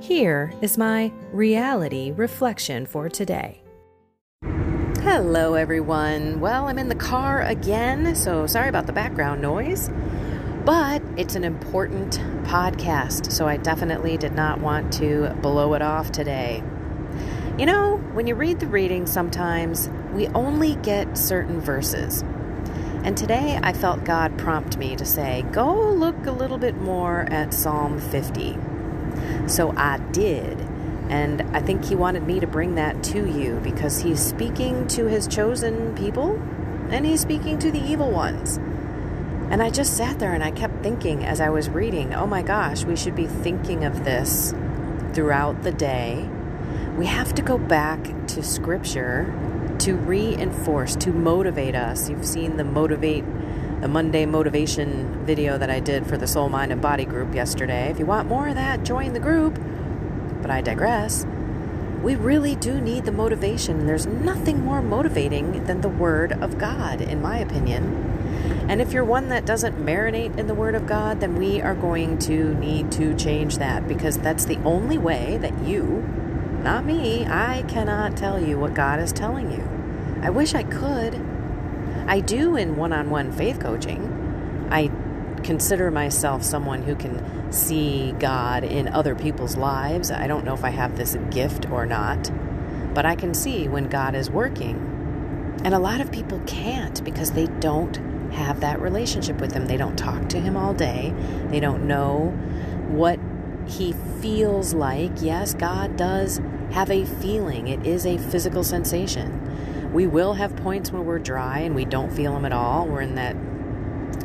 Here is my reality reflection for today. Hello, everyone. Well, I'm in the car again, so sorry about the background noise, but it's an important podcast, so I definitely did not want to blow it off today. You know, when you read the reading, sometimes we only get certain verses. And today I felt God prompt me to say, go look a little bit more at Psalm 50. So I did. And I think he wanted me to bring that to you because he's speaking to his chosen people and he's speaking to the evil ones. And I just sat there and I kept thinking as I was reading, oh my gosh, we should be thinking of this throughout the day. We have to go back to scripture to reinforce, to motivate us. You've seen the motivate the Monday motivation video that I did for the Soul, Mind, and Body group yesterday. If you want more of that, join the group. But I digress. We really do need the motivation, there's nothing more motivating than the Word of God, in my opinion. And if you're one that doesn't marinate in the Word of God, then we are going to need to change that because that's the only way that you, not me, I cannot tell you what God is telling you. I wish I could. I do in one on one faith coaching. I consider myself someone who can see God in other people's lives. I don't know if I have this gift or not, but I can see when God is working. And a lot of people can't because they don't have that relationship with Him. They don't talk to Him all day, they don't know what He feels like. Yes, God does have a feeling, it is a physical sensation. We will have points where we're dry and we don't feel them at all. We're in that,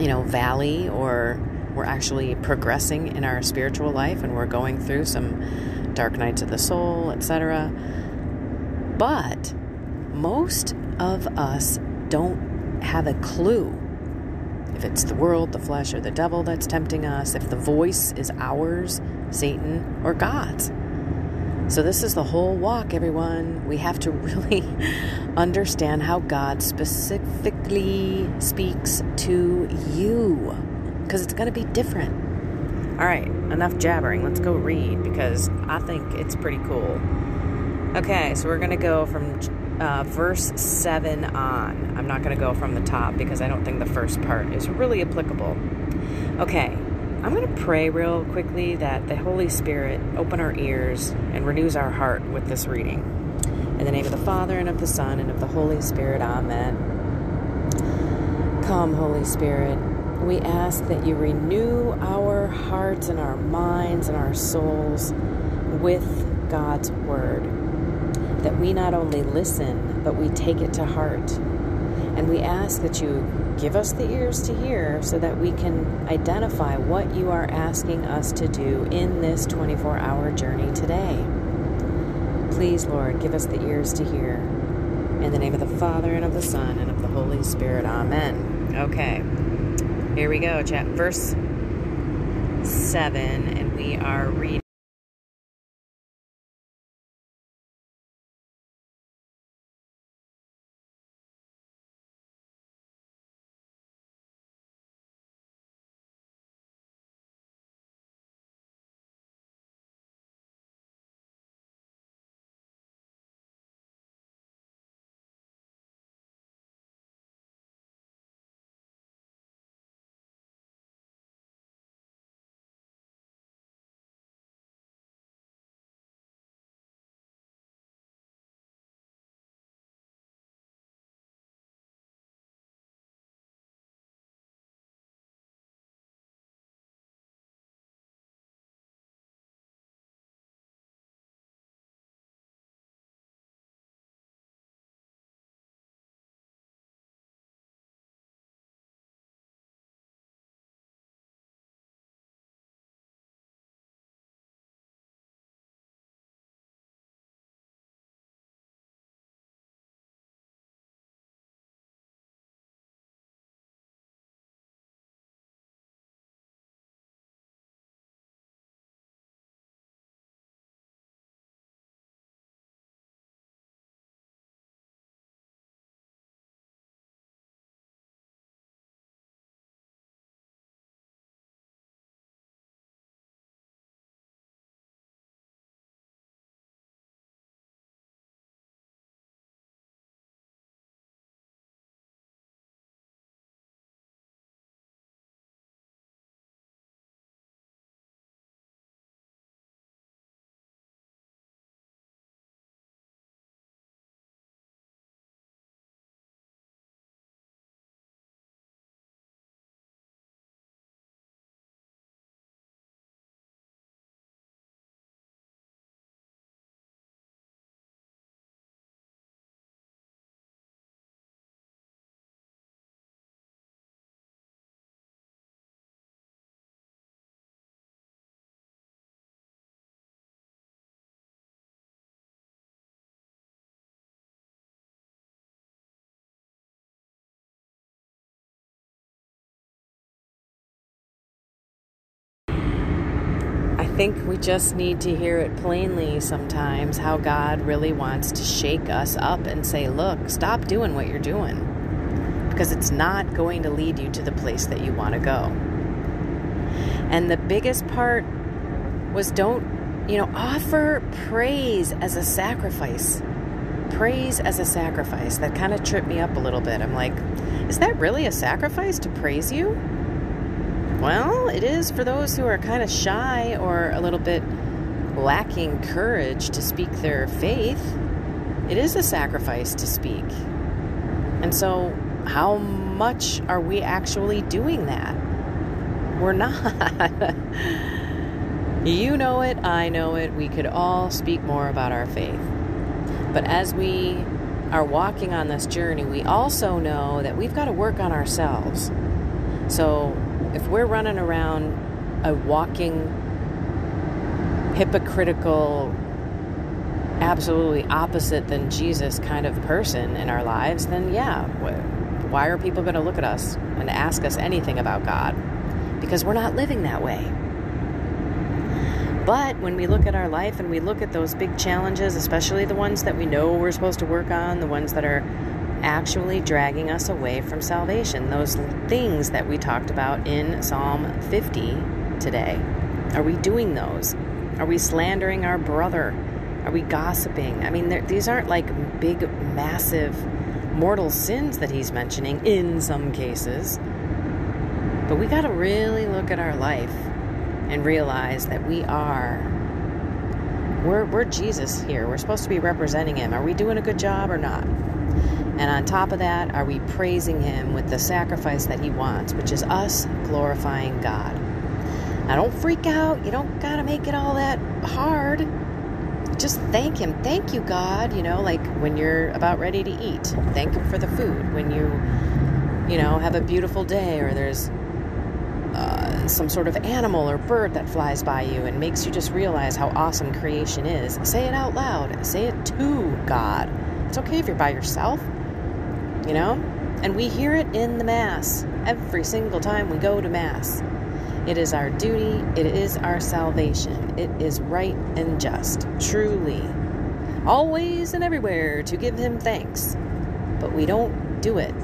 you know, valley or we're actually progressing in our spiritual life and we're going through some dark nights of the soul, etc. But most of us don't have a clue if it's the world, the flesh, or the devil that's tempting us, if the voice is ours, Satan, or God's. So, this is the whole walk, everyone. We have to really understand how God specifically speaks to you because it's going to be different. All right, enough jabbering. Let's go read because I think it's pretty cool. Okay, so we're going to go from uh, verse 7 on. I'm not going to go from the top because I don't think the first part is really applicable. Okay, I'm going to pray real quickly that the Holy Spirit open our ears and renews our heart with this reading. In the name of the Father, and of the Son, and of the Holy Spirit, Amen. Come, Holy Spirit. We ask that you renew our hearts and our minds and our souls with God's Word. That we not only listen, but we take it to heart. And we ask that you Give us the ears to hear so that we can identify what you are asking us to do in this 24 hour journey today. Please, Lord, give us the ears to hear. In the name of the Father, and of the Son, and of the Holy Spirit. Amen. Okay. Here we go. Verse 7, and we are reading. Think we just need to hear it plainly sometimes how God really wants to shake us up and say, look, stop doing what you're doing because it's not going to lead you to the place that you want to go. And the biggest part was don't, you know, offer praise as a sacrifice. Praise as a sacrifice. That kind of tripped me up a little bit. I'm like, is that really a sacrifice to praise you? Well, it is for those who are kind of shy or a little bit lacking courage to speak their faith. It is a sacrifice to speak. And so how much are we actually doing that? We're not. you know it, I know it. We could all speak more about our faith. But as we are walking on this journey, we also know that we've got to work on ourselves. So if we're running around a walking, hypocritical, absolutely opposite than Jesus kind of person in our lives, then yeah, why are people going to look at us and ask us anything about God? Because we're not living that way. But when we look at our life and we look at those big challenges, especially the ones that we know we're supposed to work on, the ones that are actually dragging us away from salvation, those things that we talked about in Psalm 50 today, are we doing those? Are we slandering our brother? Are we gossiping? I mean, these aren't like big, massive mortal sins that he's mentioning in some cases. But we got to really look at our life and realize that we are we're we're Jesus here. We're supposed to be representing him. Are we doing a good job or not? And on top of that, are we praising him with the sacrifice that he wants, which is us glorifying God? Now don't freak out. You don't got to make it all that hard just thank Him. Thank you, God. You know, like when you're about ready to eat, thank Him for the food. When you, you know, have a beautiful day or there's uh, some sort of animal or bird that flies by you and makes you just realize how awesome creation is, say it out loud. Say it to God. It's okay if you're by yourself, you know? And we hear it in the Mass every single time we go to Mass. It is our duty, it is our salvation, it is right and just, truly, always and everywhere to give Him thanks. But we don't do it,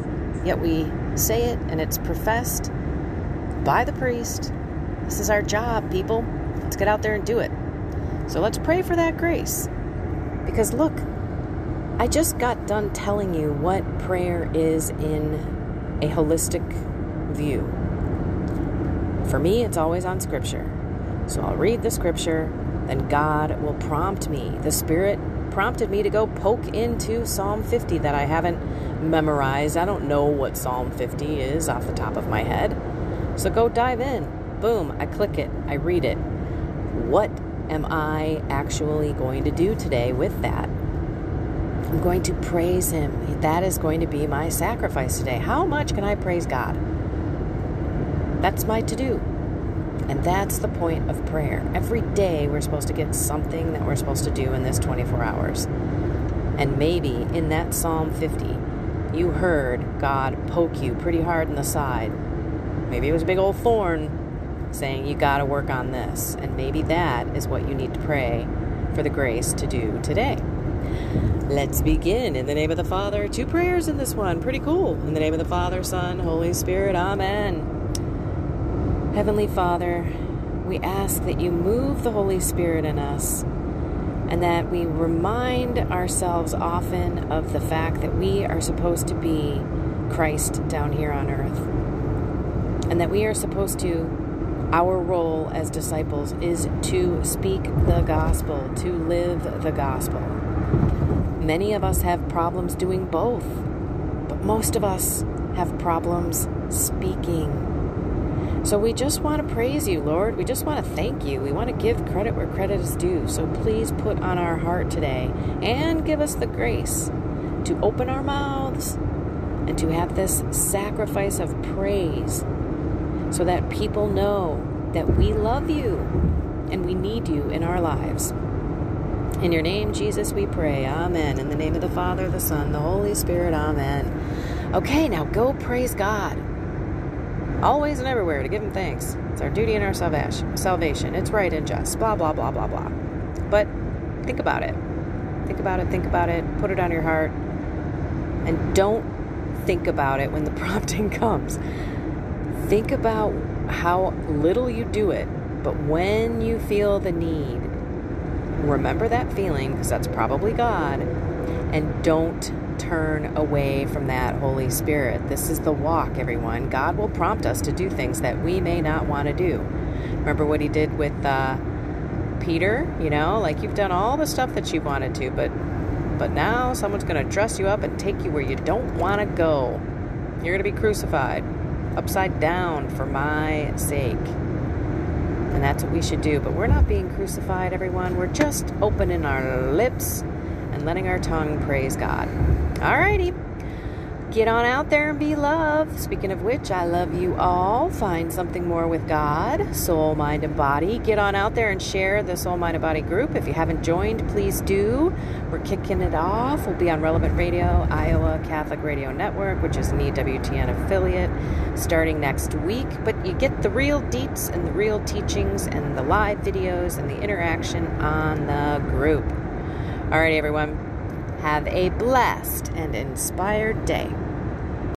yet we say it and it's professed by the priest. This is our job, people. Let's get out there and do it. So let's pray for that grace. Because look, I just got done telling you what prayer is in a holistic view. For me, it's always on Scripture. So I'll read the Scripture, then God will prompt me. The Spirit prompted me to go poke into Psalm 50 that I haven't memorized. I don't know what Psalm 50 is off the top of my head. So go dive in. Boom, I click it, I read it. What am I actually going to do today with that? I'm going to praise Him. That is going to be my sacrifice today. How much can I praise God? That's my to do. And that's the point of prayer. Every day we're supposed to get something that we're supposed to do in this 24 hours. And maybe in that Psalm 50, you heard God poke you pretty hard in the side. Maybe it was a big old thorn saying, You got to work on this. And maybe that is what you need to pray for the grace to do today. Let's begin in the name of the Father. Two prayers in this one. Pretty cool. In the name of the Father, Son, Holy Spirit. Amen. Heavenly Father, we ask that you move the Holy Spirit in us and that we remind ourselves often of the fact that we are supposed to be Christ down here on earth. And that we are supposed to, our role as disciples is to speak the gospel, to live the gospel. Many of us have problems doing both, but most of us have problems speaking so we just want to praise you, Lord. We just want to thank you. We want to give credit where credit is due. So please put on our heart today and give us the grace to open our mouths and to have this sacrifice of praise so that people know that we love you and we need you in our lives. In your name, Jesus, we pray. Amen. In the name of the Father, the Son, the Holy Spirit. Amen. Okay, now go praise God. always and everywhere to give Him thanks. It's our duty and our salvation. It's right and just. Blah, blah, blah, blah, blah. But think about it. Think about it, think about it, put it on your heart, and don't think about it when the prompting comes. Think about how little you do it, but when you feel the need, remember that feeling because that's probably God, and don't turn away from that Holy Spirit. This is the walk, everyone. God will prompt us to do things that we may not want to do. Remember what He did with uh, Peter? You know, like you've done all the stuff that you wanted to, but but now someone's going to dress you up and take you where you don't want to go. You're going to be crucified upside down for my sake. And that's what we should do. But we're not being crucified, everyone. We're just opening our lips and letting our tongue praise God. Alrighty get on out there and be loved. Speaking of which, I love you all. Find something more with God, soul, mind, and body. Get on out there and share the Soul, Mind, and Body group. If you haven't joined, please do. We're kicking it off. We'll be on Relevant Radio, Iowa Catholic Radio Network, which is an EWTN affiliate, starting next week. But you get the real deets and the real teachings and the live videos and the interaction on the group. All right, everyone. Have a blessed and inspired day.